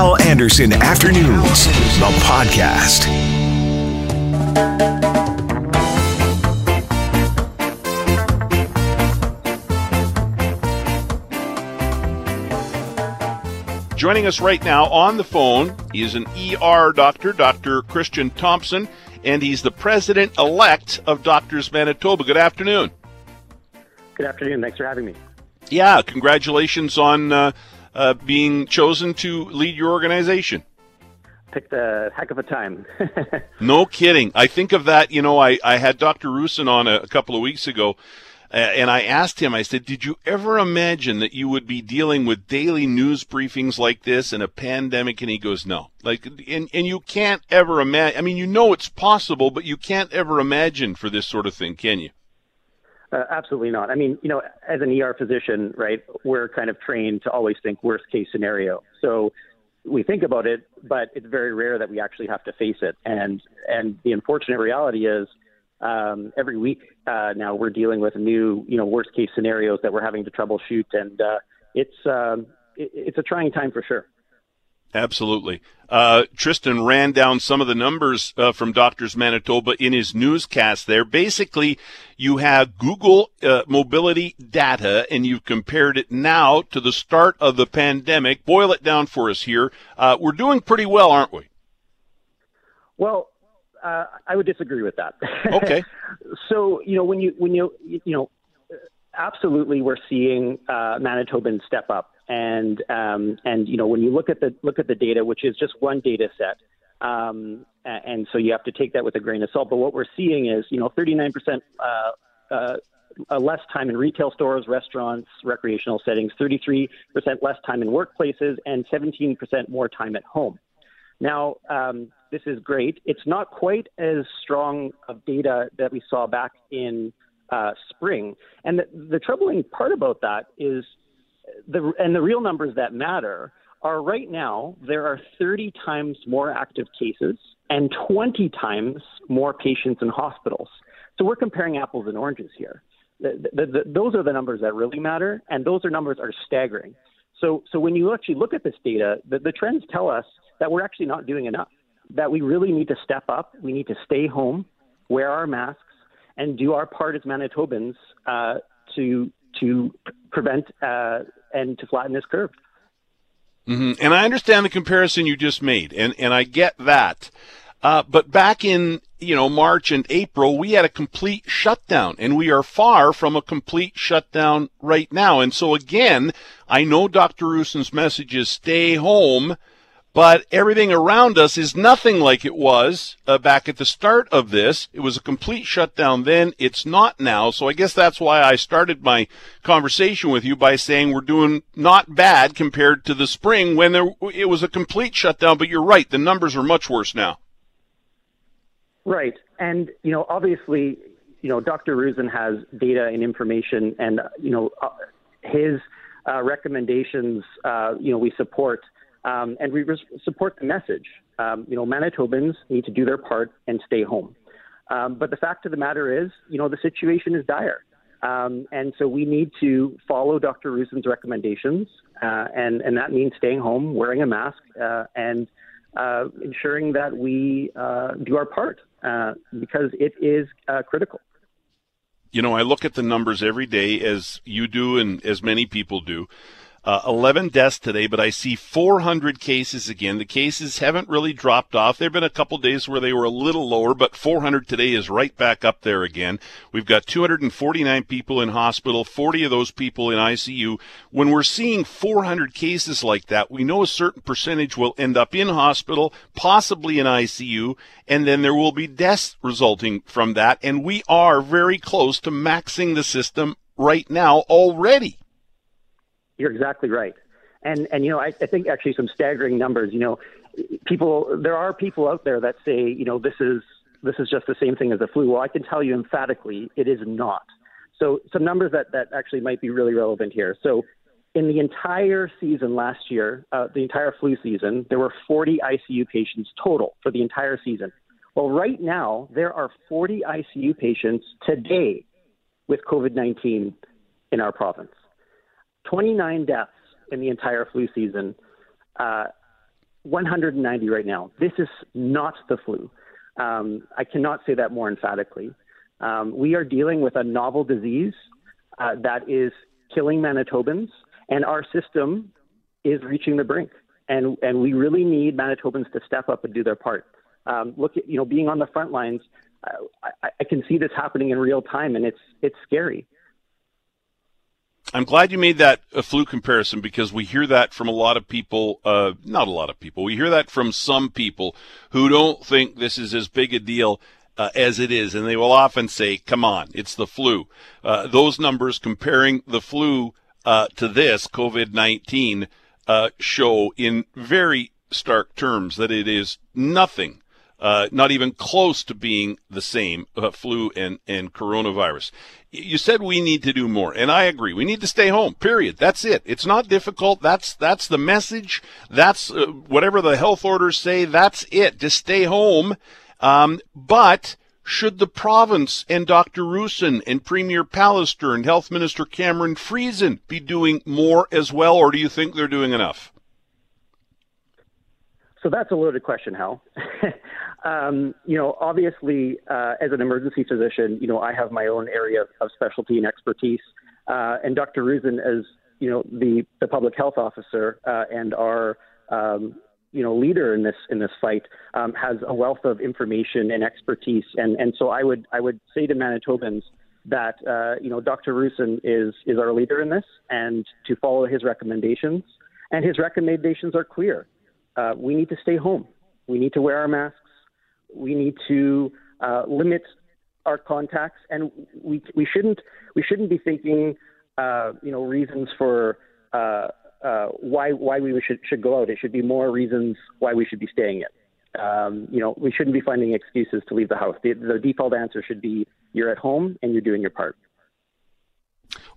Hal Anderson Afternoons, the podcast. Joining us right now on the phone is an ER doctor, Dr. Christian Thompson, and he's the president elect of Doctors Manitoba. Good afternoon. Good afternoon. Thanks for having me. Yeah, congratulations on uh, uh, being chosen to lead your organization. Picked a heck of a time. no kidding. I think of that. You know, I, I had Dr. Roussin on a, a couple of weeks ago, uh, and I asked him, I said, Did you ever imagine that you would be dealing with daily news briefings like this in a pandemic? And he goes, No. Like, and, and you can't ever imagine. I mean, you know it's possible, but you can't ever imagine for this sort of thing, can you? Uh, absolutely not. I mean, you know, as an ER physician, right, we're kind of trained to always think worst case scenario. So we think about it, but it's very rare that we actually have to face it. And and the unfortunate reality is, um, every week uh, now we're dealing with new, you know, worst case scenarios that we're having to troubleshoot, and uh, it's um, it, it's a trying time for sure. Absolutely. Uh, Tristan ran down some of the numbers uh, from Doctors Manitoba in his newscast there. Basically, you have Google uh, mobility data and you've compared it now to the start of the pandemic. Boil it down for us here. Uh, we're doing pretty well, aren't we? Well, uh, I would disagree with that. Okay. so, you know, when you, when you, you know, absolutely we're seeing uh, Manitobans step up and um, and you know when you look at the look at the data, which is just one data set, um, and so you have to take that with a grain of salt. But what we're seeing is you know 39 percent. Uh, uh, less time in retail stores, restaurants, recreational settings, 33% less time in workplaces, and 17% more time at home. Now, um, this is great. It's not quite as strong of data that we saw back in uh, spring. And the, the troubling part about that is the and the real numbers that matter are right now there are 30 times more active cases and 20 times more patients in hospitals. So we're comparing apples and oranges here. The, the, the, those are the numbers that really matter, and those are numbers are staggering. So, so when you actually look at this data, the, trends tell us that we're actually not doing enough. That we really need to step up. We need to stay home, wear our masks, and do our part as Manitobans uh, to to prevent uh, and to flatten this curve. Mm-hmm. And I understand the comparison you just made, and, and I get that. Uh, but back in you know March and April, we had a complete shutdown, and we are far from a complete shutdown right now. And so again, I know Dr. Roussin's message is stay home, but everything around us is nothing like it was uh, back at the start of this. It was a complete shutdown then. It's not now. So I guess that's why I started my conversation with you by saying we're doing not bad compared to the spring when there, it was a complete shutdown. But you're right. The numbers are much worse now. Right. And, you know, obviously, you know, Dr. Roussin has data and information and, you know, uh, his uh, recommendations, uh, you know, we support – um, and we res- support the message. Um, you know, Manitobans need to do their part and stay home. Um, but the fact of the matter is, you know, the situation is dire. Um, and so we need to follow Dr. Roussin's recommendations, uh, and, and that means staying home, wearing a mask, uh, and uh, ensuring that we uh, do our part uh, because it is uh, critical. You know, I look at the numbers every day, as you do and as many people do. Uh, 11 deaths today, but I see 400 cases again. The cases haven't really dropped off. There have been a couple days where they were a little lower, but 400 today is right back up there again. We've got 249 people in hospital, 40 of those people in ICU. When we're seeing 400 cases like that, we know a certain percentage will end up in hospital, possibly in ICU, and then there will be deaths resulting from that. And we are very close to maxing the system right now already. You're exactly right. And and you know, I, I think actually some staggering numbers. You know, people there are people out there that say, you know, this is this is just the same thing as the flu. Well, I can tell you emphatically, it is not. So some numbers that that actually might be really relevant here. So in the entire season last year, uh, the entire flu season, there were 40 ICU patients total for the entire season. Well, right now, there are 40 ICU patients today with COVID 19 in our province. 29 deaths in the entire flu season. Uh, 190 right now. This is not the flu. Um, I cannot say that more emphatically. Um, we are dealing with a novel disease uh, that is killing Manitobans, and our system is reaching the brink. And, and we really need Manitobans to step up and do their part. Um, look at, you know, being on the front lines, uh, I, I can see this happening in real time, and it's, it's scary. I'm glad you made that flu comparison because we hear that from a lot of people, uh, not a lot of people. We hear that from some people who don't think this is as big a deal uh, as it is, and they will often say, "Come on, it's the flu." Uh, those numbers comparing the flu uh, to this COVID nineteen uh, show in very stark terms that it is nothing uh, not even close to being the same uh, flu and, and coronavirus. You said we need to do more, and I agree. We need to stay home. Period. That's it. It's not difficult. That's that's the message. That's uh, whatever the health orders say. That's it. Just stay home. Um, but should the province and Dr. Roussin and Premier Pallister and Health Minister Cameron Friesen be doing more as well, or do you think they're doing enough? So that's a loaded question, Hal. Um, you know, obviously, uh, as an emergency physician, you know, I have my own area of, specialty and expertise. Uh, and Dr. Roussin, as you know, the, the public health officer uh, and our um, you know leader in this in this fight, um, has a wealth of information and expertise. And and so I would I would say to Manitobans that uh, you know Dr. Roussin is is our leader in this, and to follow his recommendations. And his recommendations are clear. Uh, we need to stay home. We need to wear our masks we need to uh, limit our contacts, and we we shouldn't we shouldn't be thinking uh, you know reasons for uh, uh, why why we should should go out. It should be more reasons why we should be staying in. Um, you know, we shouldn't be finding excuses to leave the house. The, the default answer should be you're at home and you're doing your part.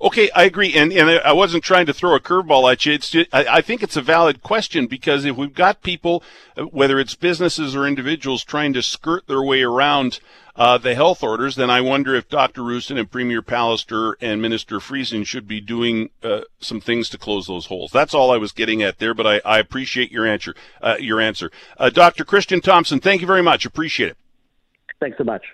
Okay, I agree, and and I wasn't trying to throw a curveball at you. It's just, I, I think it's a valid question because if we've got people, uh, whether it's businesses or individuals, trying to skirt their way around uh, the health orders, then I wonder if Dr. Roussin and Premier Pallister and Minister Friesen should be doing uh, some things to close those holes. That's all I was getting at there, but I, I appreciate your answer. Uh, your answer, uh, Dr. Christian Thompson. Thank you very much. Appreciate it. Thanks so much.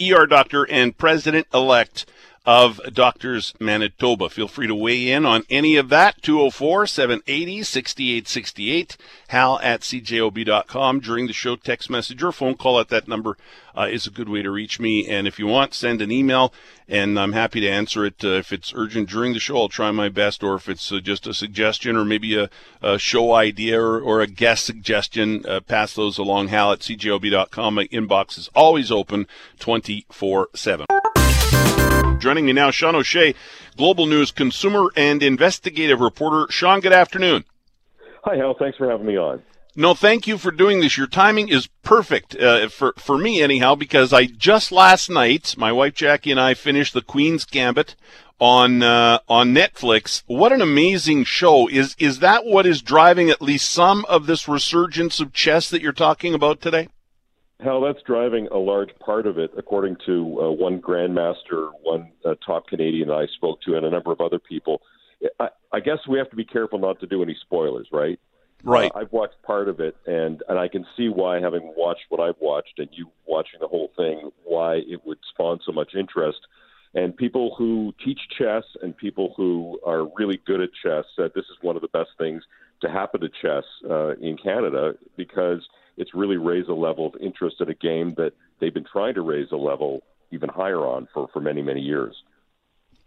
ER doctor and president elect of Doctors Manitoba. Feel free to weigh in on any of that. 204 780 6868. Hal at cjob.com. During the show, text message or phone call at that number uh, is a good way to reach me. And if you want, send an email, and I'm happy to answer it. Uh, if it's urgent during the show, I'll try my best. Or if it's uh, just a suggestion or maybe a, a show idea or, or, a guest suggestion, uh, pass those along. Hal at cjob.com. My inbox is always open 24 7. Joining me now, Sean O'Shea, Global News consumer and investigative reporter. Sean, good afternoon. Hi, Hal. Thanks for having me on. No, thank you for doing this. Your timing is perfect uh, for for me, anyhow, because I just last night, my wife Jackie and I finished the Queen's Gambit on uh, on Netflix. What an amazing show! Is is that what is driving at least some of this resurgence of chess that you're talking about today? Hal, that's driving a large part of it, according to uh, one grandmaster, one uh, top Canadian I spoke to, and a number of other people. I, I guess we have to be careful not to do any spoilers, right? Right. Uh, I've watched part of it, and and I can see why, having watched what I've watched, and you watching the whole thing, why it would spawn so much interest. And people who teach chess and people who are really good at chess said this is one of the best things to happen to chess uh, in Canada because it's really raised a level of interest in a game that they've been trying to raise a level even higher on for, for many, many years.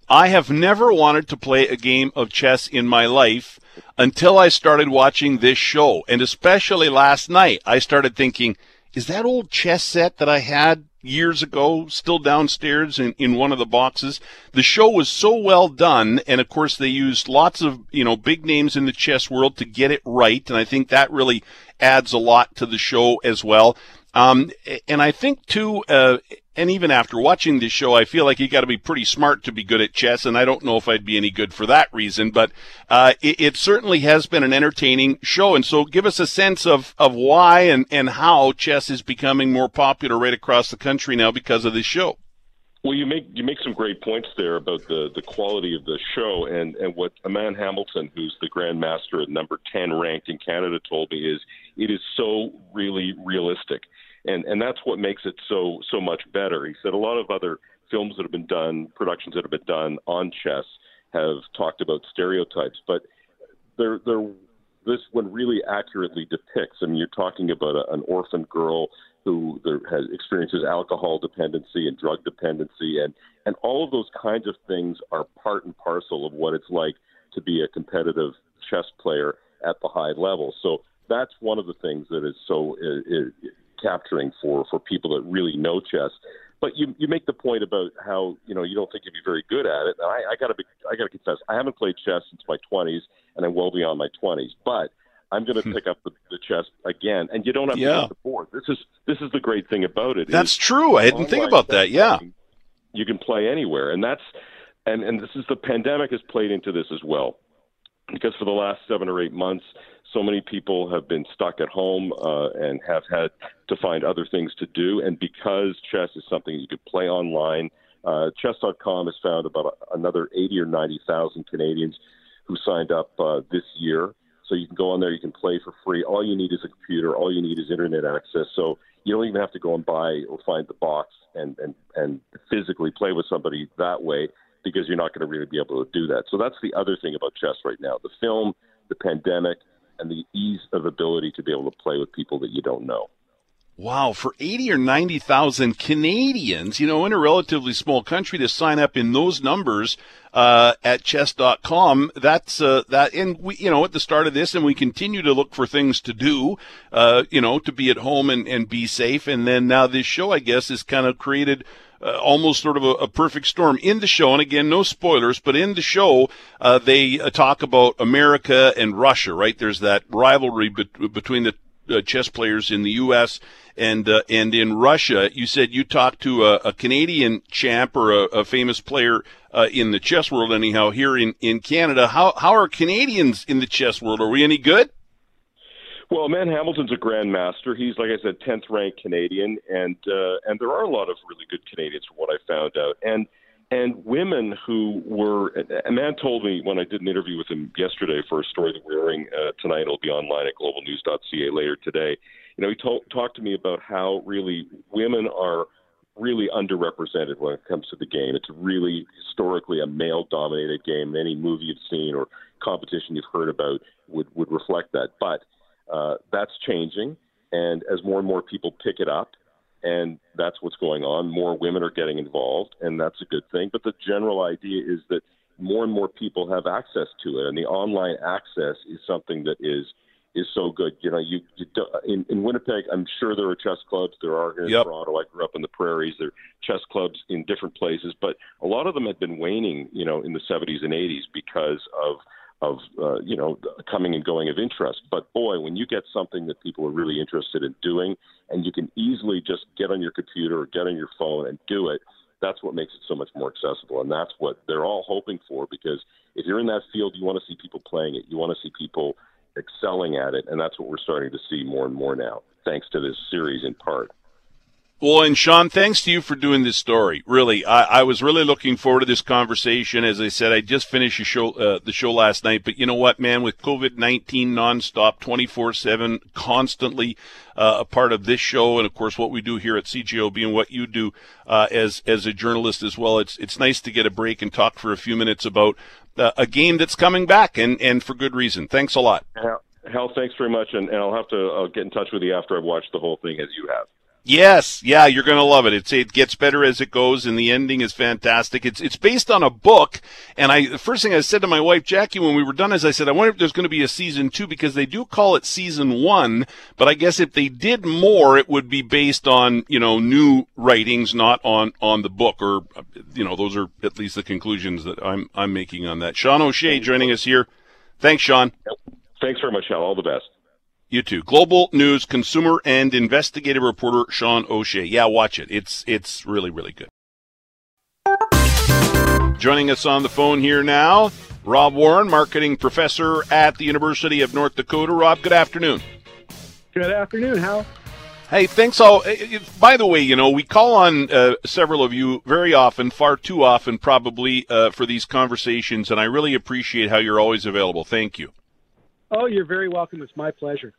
I have never wanted to play a game of chess in my life until I started watching this show. And especially last night, I started thinking, is that old chess set that I had years ago still downstairs in, in one of the boxes? The show was so well done. And of course, they used lots of, you know, big names in the chess world to get it right. And I think that really adds a lot to the show as well. Um, and I think too, uh, and even after watching this show, I feel like you got to be pretty smart to be good at chess, and I don't know if I'd be any good for that reason. But uh, it, it, certainly has been an entertaining show, and so give us a sense of of why and and how chess is becoming more popular right across the country now because of this show. Well, you make you make some great points there about the, the quality of the show, and, and what Aman Hambleton, who's the grandmaster at number ten ranked in Canada, told me is it is so really realistic, and and that's what makes it so so much better. He said a lot of other films that have been done, productions that have been done on chess, have talked about stereotypes, but they're they're this one really accurately depicts. I mean, you're talking about a, an orphan girl who there has experiences alcohol dependency and drug dependency, and and all of those kinds of things are part and parcel of what it's like to be a competitive chess player at the high level. So that's one of the things that is so uh, capturing for for people that really know chess. But you you make the point about how you know you don't think you'd be very good at it. And I, I gotta be I gotta confess I haven't played chess since my 20s, and I'm well beyond my 20s. But I'm going to hmm. pick up the, the chess again, and you don't have to yeah. the board. This is this is the great thing about it. That's true. I didn't think about that. Yeah, you can play anywhere, and that's and and this is the pandemic has played into this as well, because for the last seven or eight months, so many people have been stuck at home uh, and have had to find other things to do, and because chess is something you could play online. Uh, chess.com has found about another 80 or 90,000 Canadians who signed up uh, this year. So you can go on there, you can play for free. All you need is a computer. All you need is internet access. So you don't even have to go and buy or find the box and and and physically play with somebody that way because you're not going to really be able to do that. So that's the other thing about chess right now: the film, the pandemic, and the ease of ability to be able to play with people that you don't know. Wow, for 80 or 90,000 Canadians, you know, in a relatively small country to sign up in those numbers uh, at chess.com, that's uh, that and we you know, at the start of this and we continue to look for things to do, uh, you know, to be at home and and be safe and then now this show I guess is kind of created uh, almost sort of a, a, perfect storm in the show. And again, no spoilers, but in the show, uh, they uh, talk about America and Russia, right? There's that rivalry be- between the uh, chess players in the U.S. and uh, and in Russia. You said you talked to a, a Canadian champ or a, a famous player uh, in the chess world, anyhow, here in, in Canada. How how are Canadians in the chess world? Are we any good? Well, Man Hambleton's a grandmaster. He's, like I said, tenth ranked Canadian, and uh, and there are a lot of really good Canadians, from what I found out, and and women who were. Aman told me when I did an interview with him yesterday for a story that we're airing uh, tonight. It'll be online at globalnews.ca later today. You know, he to- talked to me about how really women are really underrepresented when it comes to the game. It's really historically a male-dominated game. Any movie you've seen or competition you've heard about would would reflect that. But uh, that's changing, and as more and more people pick it up and that's what's going on. More women are getting involved, and that's a good thing. But the general idea is that more and more people have access to it, and the online access is something that is is so good. You know, you, you do, in, in Winnipeg, I'm sure there are chess clubs. There are here in yep. Toronto. I grew up in the prairies. There are chess clubs in different places, but a lot of them had been waning. You know, in the 70s and 80s because of of uh, you know coming and going of interest. But boy, when you get something that people are really interested in doing, and you can easily just get on your computer or get on your phone and do it, that's what makes it so much more accessible. And that's what they're all hoping for. Because if you're in that field, you want to see people playing it. You want to see people excelling at it, and that's what we're starting to see more and more now, thanks to this series in part. Well, and Sean, thanks to you for doing this story. Really, I, I was really looking forward to this conversation. As I said, I just finished show, uh, the show last night, but you know what, man? With COVID nineteen nonstop, twenty four seven, constantly uh, a part of this show, and of course what we do here at CJOB and what you do uh, as as a journalist as well. It's it's nice to get a break and talk for a few minutes about uh, a game that's coming back, and and for good reason. Thanks a lot. Hal, thanks very much, and, and I'll have to I'll get in touch with you after I've watched the whole thing as you have. Yes, yeah, you're going to love it. It's it gets better as it goes, and the ending is fantastic. It's it's based on a book, and I the first thing I said to my wife Jackie when we were done is I said I wonder if there's going to be a season two because they do call it season one, but I guess if they did more, it would be based on you know new writings, not on on the book, or you know those are at least the conclusions that I'm I'm making on that. Sean O'Shea joining us here. Thanks, Sean. Thanks very much, Hal. All the best. You too. Global News consumer and investigative reporter Sean O'Shea. Yeah, watch it. It's it's really really good. Joining us on the phone here now, Rob Warren, marketing professor at the University of North Dakota. Rob, good afternoon. Good afternoon, Hal. Hey, thanks all. By the way, you know, we call on uh, several of you very often, far too often probably, uh, for these conversations, and I really appreciate how you're always available. Thank you. Oh, you're very welcome. It's my pleasure.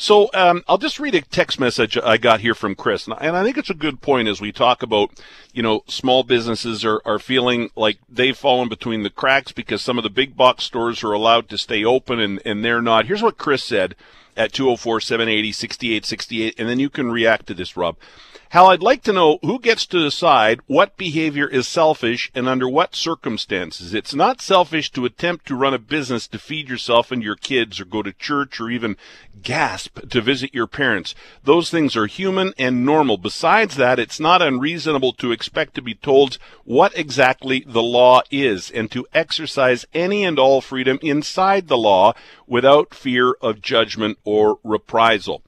So um, I'll just read a text message I got here from Chris, and I think it's a good point as we talk about, you know, small businesses are, are feeling like they've fallen between the cracks because some of the big box stores are allowed to stay open and, and they're not. Here's what Chris said at 204 780 6868, and then you can react to this, Rob. Hal, I'd like to know who gets to decide what behavior is selfish and under what circumstances. It's not selfish to attempt to run a business to feed yourself and your kids or go to church or even gasp to visit your parents. Those things are human and normal. Besides that, it's not unreasonable to expect to be told what exactly the law is and to exercise any and all freedom inside the law without fear of judgment or reprisal.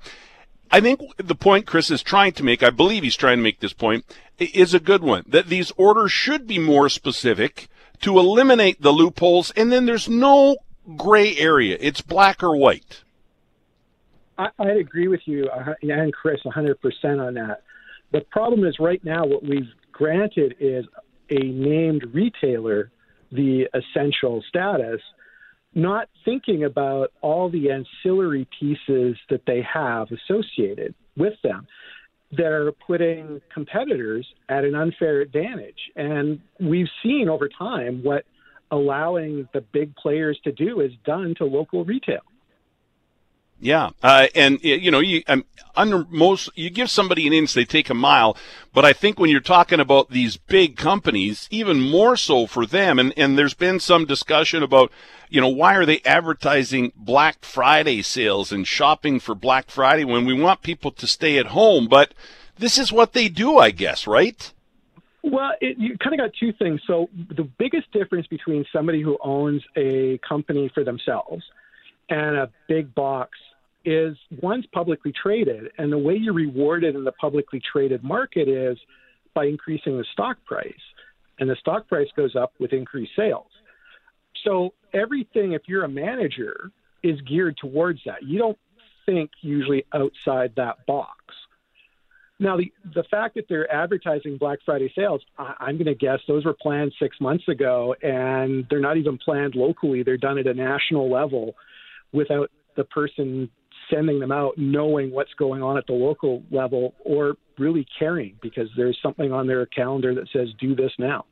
I think the point Chris is trying to make, I believe he's trying to make this point, is a good one. That these orders should be more specific to eliminate the loopholes, and then there's no gray area. It's black or white. I, I'd agree with you uh, and Chris 100% on that. The problem is right now what we've granted is a named retailer the essential status – not thinking about all the ancillary pieces that they have associated with them that are putting competitors at an unfair advantage. And we've seen over time what allowing the big players to do is done to local retail. Yeah, uh, and you know, you um, under most you give somebody an inch, they take a mile. But I think when you're talking about these big companies, even more so for them. And and there's been some discussion about, you know, why are they advertising Black Friday sales and shopping for Black Friday when we want people to stay at home? But this is what they do, I guess, right? Well, it, you kind of got two things. So the biggest difference between somebody who owns a company for themselves and a big box is one's publicly traded, and the way you're rewarded in the publicly traded market is by increasing the stock price, and the stock price goes up with increased sales. So everything, if you're a manager, is geared towards that. You don't think usually outside that box. Now, the, the fact that they're advertising Black Friday sales, I, I'm going to guess those were planned six months ago, and they're not even planned locally. They're done at a national level without the person sending them out knowing what's going on at the local level or really caring because there's something on their calendar that says do this now.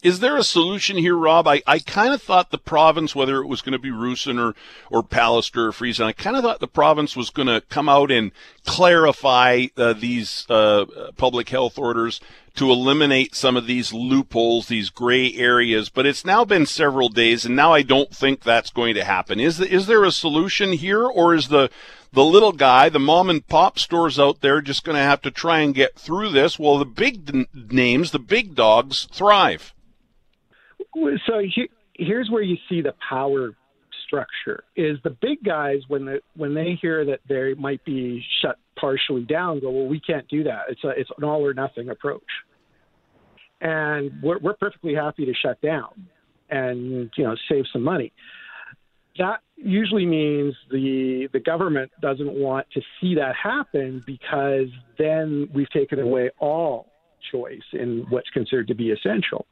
Is there a solution here, Rob? I, I kind of thought the province, whether it was going to be Roussin or, or Pallister or Friesen, I kind of thought the province was going to come out and clarify uh, these uh, public health orders to eliminate some of these loopholes, these gray areas. But it's now been several days, and now I don't think that's going to happen. Is, the, is there a solution here, or is the the little guy, the mom and pop stores out there, just going to have to try and get through this? Well, the big names, the big dogs, thrive. So here's where you see the power structure is the big guys when the when they hear that they might be shut partially down go well we can't do that it's a it's an all or nothing approach and we're, we're perfectly happy to shut down and you know save some money that usually means the the government doesn't want to see that happen because then we've taken away all choice in what's considered to be essential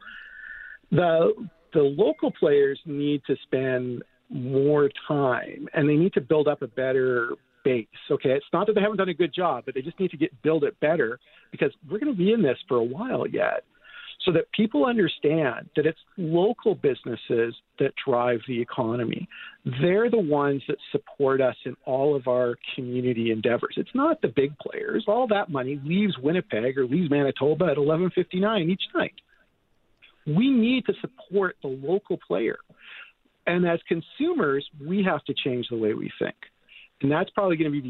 the the local players need to spend more time and they need to build up a better base. Okay, it's not that they haven't done a good job, but they just need to get build it better because we're going to be in this for a while yet. So that people understand that it's local businesses that drive the economy. They're the ones that support us in all of our community endeavors. It's not the big players. All that money leaves Winnipeg or leaves Manitoba at 11:59 each night. We need to support the local player. And as consumers, we have to change the way we think. And that's probably going to be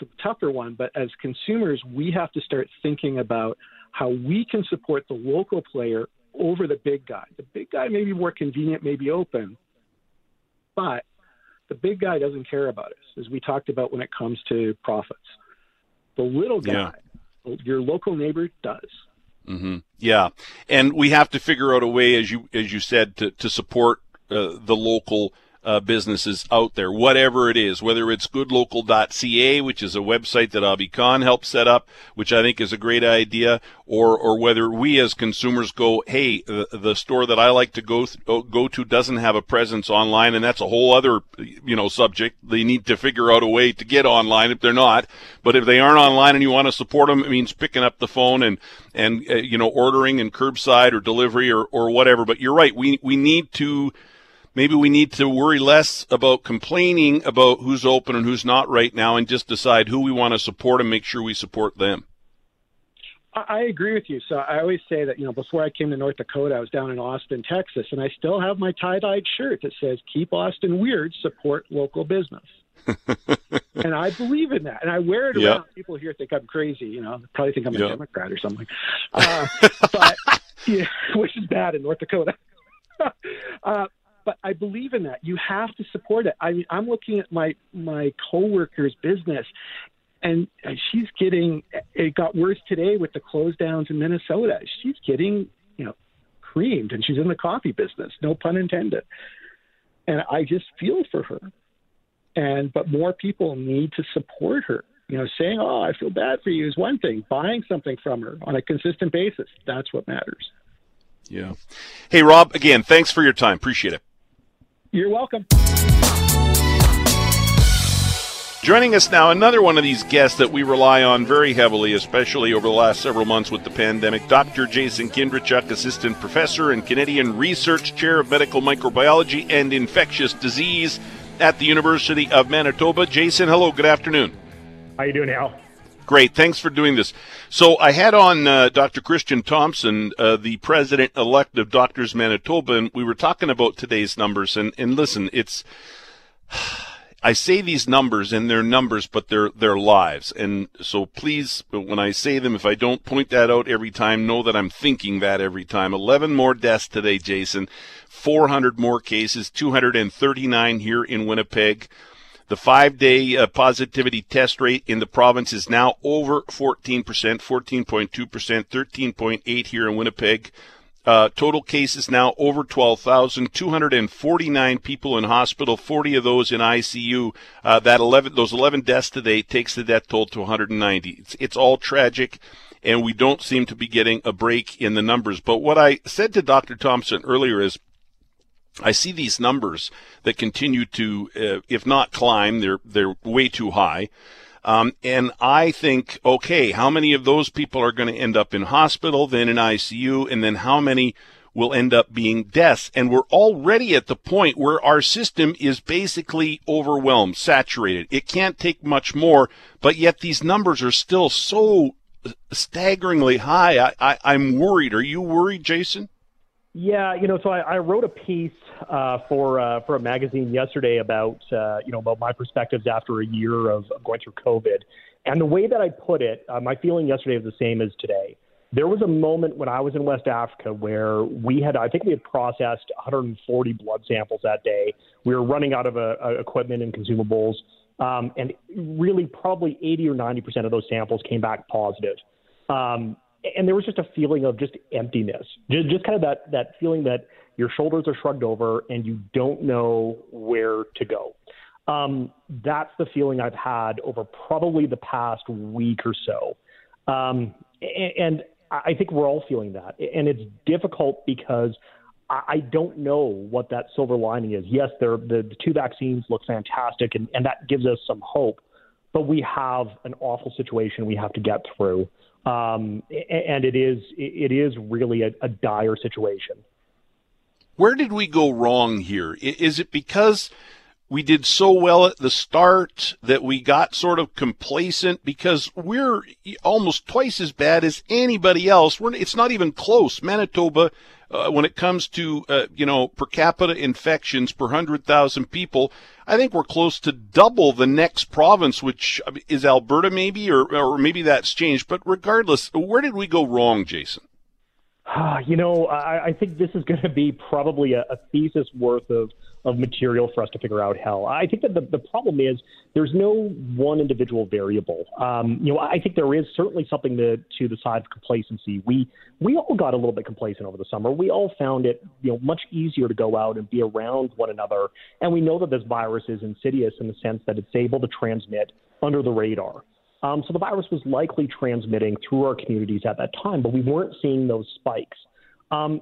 the, the tougher one. But as consumers, we have to start thinking about how we can support the local player over the big guy. The big guy may be more convenient, may be open, but the big guy doesn't care about us, as we talked about when it comes to profits. The little guy, yeah. your local neighbor, does. Mm-hmm. Yeah, and we have to figure out a way, as you as you said, to to support uh, the local uh, businesses out there, whatever it is, whether it's goodlocal.ca, which is a website that Abhi Khan helped set up, which I think is a great idea, or, or whether we as consumers go, hey, the, the store that I like to go, th- go to doesn't have a presence online, and that's a whole other, you know, subject. They need to figure out a way to get online if they're not. But if they aren't online and you want to support them, it means picking up the phone and, and, uh, you know, ordering and curbside or delivery or, or whatever. But you're right. We, we need to, maybe we need to worry less about complaining about who's open and who's not right now and just decide who we want to support and make sure we support them. I agree with you. So I always say that, you know, before I came to North Dakota, I was down in Austin, Texas, and I still have my tie dyed shirt that says, Keep Austin Weird, support local business. and I believe in that. And I wear it around. Yep. People here think I'm crazy, you know, probably think I'm a yep. Democrat or something. Uh, but, yeah, which is bad in North Dakota. uh, but I believe in that. You have to support it. I mean, I'm looking at my my coworker's business, and she's getting. It got worse today with the close downs in Minnesota. She's getting, you know, creamed, and she's in the coffee business. No pun intended. And I just feel for her. And but more people need to support her. You know, saying, "Oh, I feel bad for you" is one thing. Buying something from her on a consistent basis, that's what matters. Yeah. Hey, Rob, again, thanks for your time. Appreciate it. You're welcome. Joining us now, another one of these guests that we rely on very heavily, especially over the last several months with the pandemic, Dr. Jason Kindrachuk, Assistant Professor and Canadian Research Chair of Medical Microbiology and Infectious Disease at the University of Manitoba. Jason, hello, good afternoon. How are you doing, Al? Great. Thanks for doing this. So I had on uh, Dr. Christian Thompson, uh, the president elect of Doctors Manitoba, and we were talking about today's numbers. And, and listen, it's, I say these numbers and they're numbers, but they're, they're lives. And so please, when I say them, if I don't point that out every time, know that I'm thinking that every time. 11 more deaths today, Jason. 400 more cases, 239 here in Winnipeg. The five day uh, positivity test rate in the province is now over 14%, 14.2%, 13.8 here in Winnipeg. Uh, total cases now over 12,000, 249 people in hospital, 40 of those in ICU. Uh, that 11, those 11 deaths today takes the death toll to 190. It's, it's all tragic, and we don't seem to be getting a break in the numbers. But what I said to Dr. Thompson earlier is, I see these numbers that continue to, uh, if not climb, they're they're way too high. Um, and I think, okay, how many of those people are going to end up in hospital, then in ICU, and then how many will end up being deaths? And we're already at the point where our system is basically overwhelmed, saturated. It can't take much more, but yet these numbers are still so staggeringly high. I, I, I'm worried. Are you worried, Jason? Yeah, you know, so I, I wrote a piece uh, for uh, for a magazine yesterday about uh, you know about my perspectives after a year of, going through COVID, and the way that I put it, uh, my feeling yesterday was the same as today. There was a moment when I was in West Africa where we had, I think we had processed 140 blood samples that day. We were running out of uh, uh, equipment and consumables, um, and really probably 80 or 90 percent of those samples came back positive. Um, and there was just a feeling of just emptiness, just, just kind of that that feeling that your shoulders are shrugged over and you don't know where to go. Um, that's the feeling I've had over probably the past week or so, um, and, and I think we're all feeling that, and it's difficult because I don't know what that silver lining is. Yes, the, the two vaccines look fantastic, and, and that gives us some hope, but we have an awful situation we have to get through. Um, and it is it is really a, a dire situation. Where did we go wrong here? Is it because we did so well at the start that we got sort of complacent because we're almost twice as bad as anybody else. We're, it's not even close. Manitoba uh, when it comes to uh, you know per capita infections per hundred thousand people. I think we're close to double the next province, which is Alberta, maybe, or or maybe that's changed. But regardless, where did we go wrong, Jason? You know, I, I think this is going to be probably a, a thesis worth of of material for us to figure out how. I think that the, the problem is there's no one individual variable. Um, you know, I think there is certainly something to, to the side of complacency. We we all got a little bit complacent over the summer. We all found it you know much easier to go out and be around one another, and we know that this virus is insidious in the sense that it's able to transmit under the radar. Um, so the virus was likely transmitting through our communities at that time, but we weren't seeing those spikes. Um,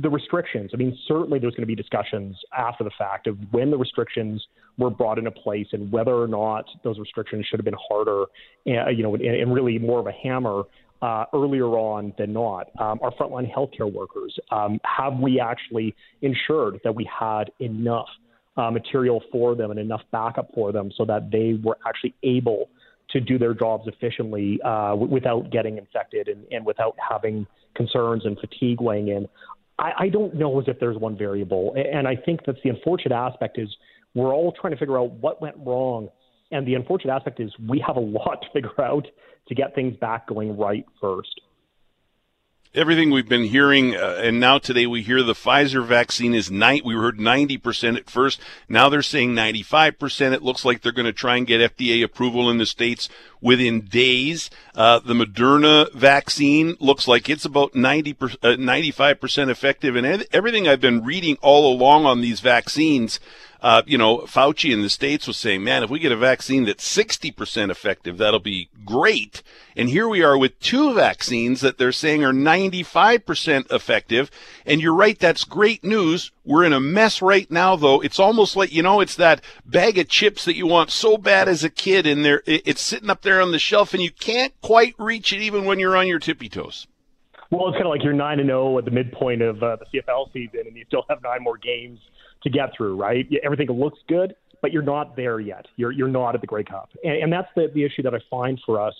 the restrictions. I mean, certainly there's going to be discussions after the fact of when the restrictions were brought into place and whether or not those restrictions should have been harder, uh, you know, and, and really more of a hammer uh, earlier on than not. Um, our frontline healthcare workers, um, have we actually ensured that we had enough uh, material for them and enough backup for them so that they were actually able to do their jobs efficiently uh, w- without getting infected and, and without having concerns and fatigue weighing in. I, I don't know as if there's one variable, and I think that's the unfortunate aspect is we're all trying to figure out what went wrong, and the unfortunate aspect is we have a lot to figure out to get things back going right first everything we've been hearing, uh, and now today we hear the Pfizer vaccine is night. We heard 90% at first. Now they're saying 95%. It looks like they're going to try and get FDA approval in the states within days. Uh, the Moderna vaccine looks like it's about 90 uh, 95% effective. And everything I've been reading all along on these vaccines uh, you know, Fauci in the States was saying, man, if we get a vaccine that's 60% effective, that'll be great. And here we are with two vaccines that they're saying are 95% effective. And you're right, that's great news. We're in a mess right now, though. It's almost like, you know, it's that bag of chips that you want so bad as a kid, and there, it's sitting up there on the shelf, and you can't quite reach it even when you're on your tippy toes. Well, it's kind of like you're nine and zero oh at the midpoint of uh, the CFL season, and you still have nine more games to get through, right? Everything looks good, but you're not there yet. You're you're not at the Grey Cup, and, and that's the the issue that I find for us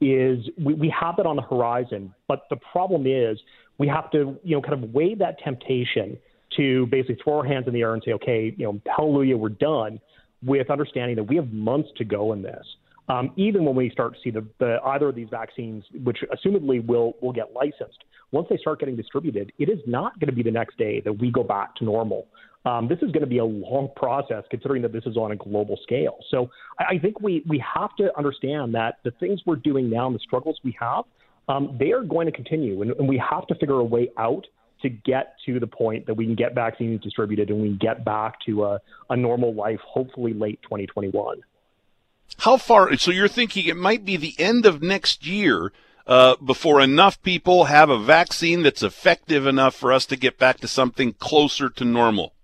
is we, we have that on the horizon, but the problem is we have to you know kind of weigh that temptation to basically throw our hands in the air and say, okay, you know, hallelujah, we're done, with understanding that we have months to go in this. Um, even when we start to see the, the either of these vaccines, which assumedly will will get licensed, once they start getting distributed, it is not going to be the next day that we go back to normal. Um, this is going to be a long process considering that this is on a global scale. So I, I think we, we have to understand that the things we're doing now and the struggles we have, um, they are going to continue. And, and we have to figure a way out to get to the point that we can get vaccines distributed and we can get back to a, a normal life, hopefully late 2021. How far? So you're thinking it might be the end of next year uh, before enough people have a vaccine that's effective enough for us to get back to something closer to normal?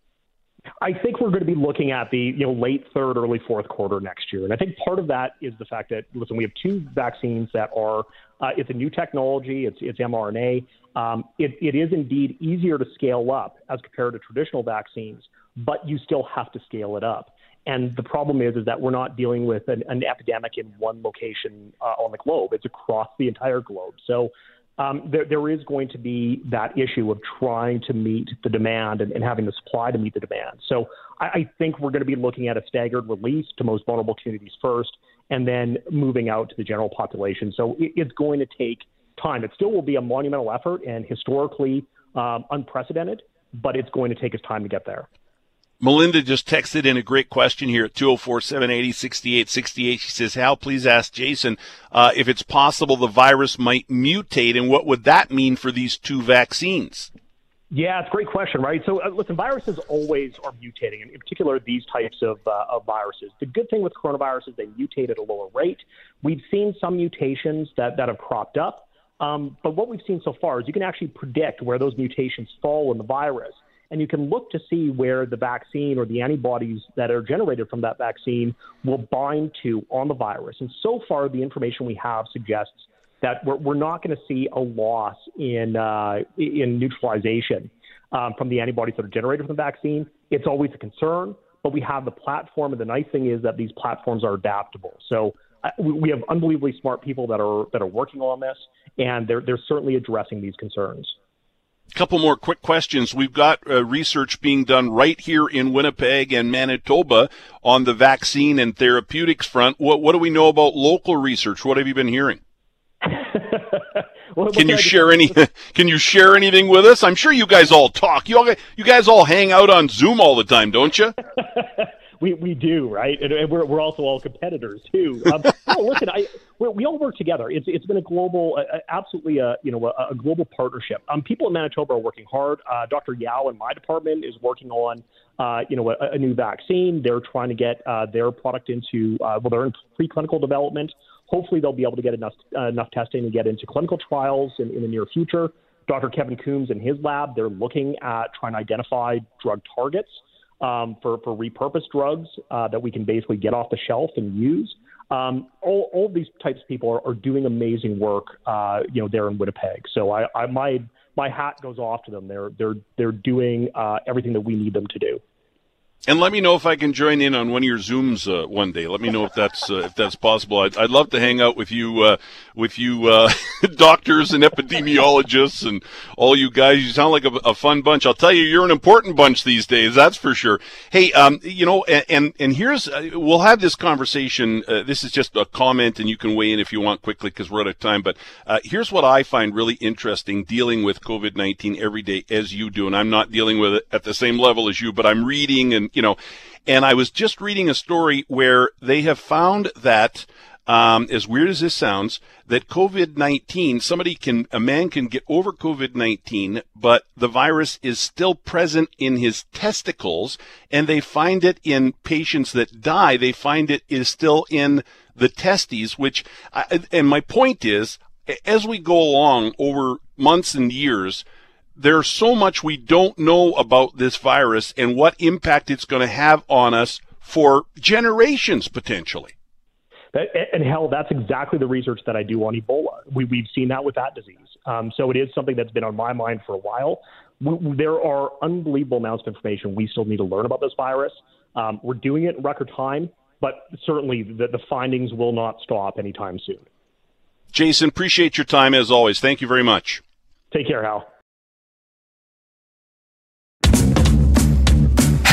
I think we're going to be looking at the you know late third, early fourth quarter next year, and I think part of that is the fact that listen, we have two vaccines that are uh, it's a new technology, it's it's mRNA. Um, it, it is indeed easier to scale up as compared to traditional vaccines, but you still have to scale it up. And the problem is, is that we're not dealing with an, an epidemic in one location uh, on the globe. It's across the entire globe. So um, there, there is going to be that issue of trying to meet the demand and, and having the supply to meet the demand. So I, I think we're going to be looking at a staggered release to most vulnerable communities first, and then moving out to the general population. So it, it's going to take time. It still will be a monumental effort and historically um, unprecedented, but it's going to take us time to get there. Melinda just texted in a great question here at 204 780 6868. She says, Hal, please ask Jason uh, if it's possible the virus might mutate and what would that mean for these two vaccines? Yeah, it's a great question, right? So, uh, listen, viruses always are mutating, and in particular, these types of, uh, of viruses. The good thing with coronavirus is they mutate at a lower rate. We've seen some mutations that, that have cropped up, um, but what we've seen so far is you can actually predict where those mutations fall in the virus and you can look to see where the vaccine or the antibodies that are generated from that vaccine will bind to on the virus. And so far, the information we have suggests that we're, we're not going to see a loss in uh, in neutralization um, from the antibodies that are generated from the vaccine. It's always a concern, but we have the platform, and the nice thing is that these platforms are adaptable. So uh, we have unbelievably smart people that are that are working on this, and they're they're certainly addressing these concerns. Couple more quick questions. We've got uh, research being done right here in Winnipeg and Manitoba on the vaccine and therapeutics front. What, what do we know about local research? What have you been hearing? can you share any? Can you share anything with us? I'm sure you guys all talk. You all, you guys all hang out on Zoom all the time, don't you? we, we do, right? And we're, we're also all competitors too. Um, no, listen, I, we, all work together. It's, it's been a global, uh, absolutely a, you know, a, a global partnership. Um, people in Manitoba are working hard. Uh, Dr. Yao in my department is working on, uh, you know, a, a, new vaccine. They're trying to get uh, their product into, uh, well, they're in preclinical development. Hopefully they'll be able to get enough, uh, enough testing to get into clinical trials in, in the near future. Dr. Kevin Coombs in his lab, they're looking at trying to identify drug targets um, for, for repurposed drugs uh, that we can basically get off the shelf and use. Um, all, all these types of people are, are doing amazing work, uh, you know, there in Winnipeg. So I, I, my my hat goes off to them. They're they're they're doing uh, everything that we need them to do. And let me know if I can join in on one of your zooms uh, one day. Let me know if that's uh, if that's possible. I'd, I'd love to hang out with you, uh, with you uh, doctors and epidemiologists and all you guys. You sound like a, a, fun bunch. I'll tell you, you're an important bunch these days. That's for sure. Hey, um, you know, and and, here's uh, we'll have this conversation. Uh, this is just a comment, and you can weigh in if you want quickly because we're out of time. But here's what I find really interesting dealing with COVID nineteen every day as you do, and I'm not dealing with it at the same level as you, but I'm reading and you know, and I was just reading a story where they have found that, um, as weird as this sounds, that COVID 19, somebody can, a man can get over COVID 19, but the virus is still present in his testicles, and they find it in patients that die. They find it is still in the testes, which, I, and my point is, as we go along over months and years, there's so much we don't know about this virus and what impact it's going to have on us for generations potentially. And Hal, that's exactly the research that I do on Ebola. We, have seen that with that disease. Um, so it is something that's been on my mind for a while. We, there are unbelievable amounts of information we still need to learn about this virus. Um, we're doing it in record time, but certainly the, the findings will not stop anytime soon. Jason, appreciate your time as always. Thank you very much. Take care, Hal.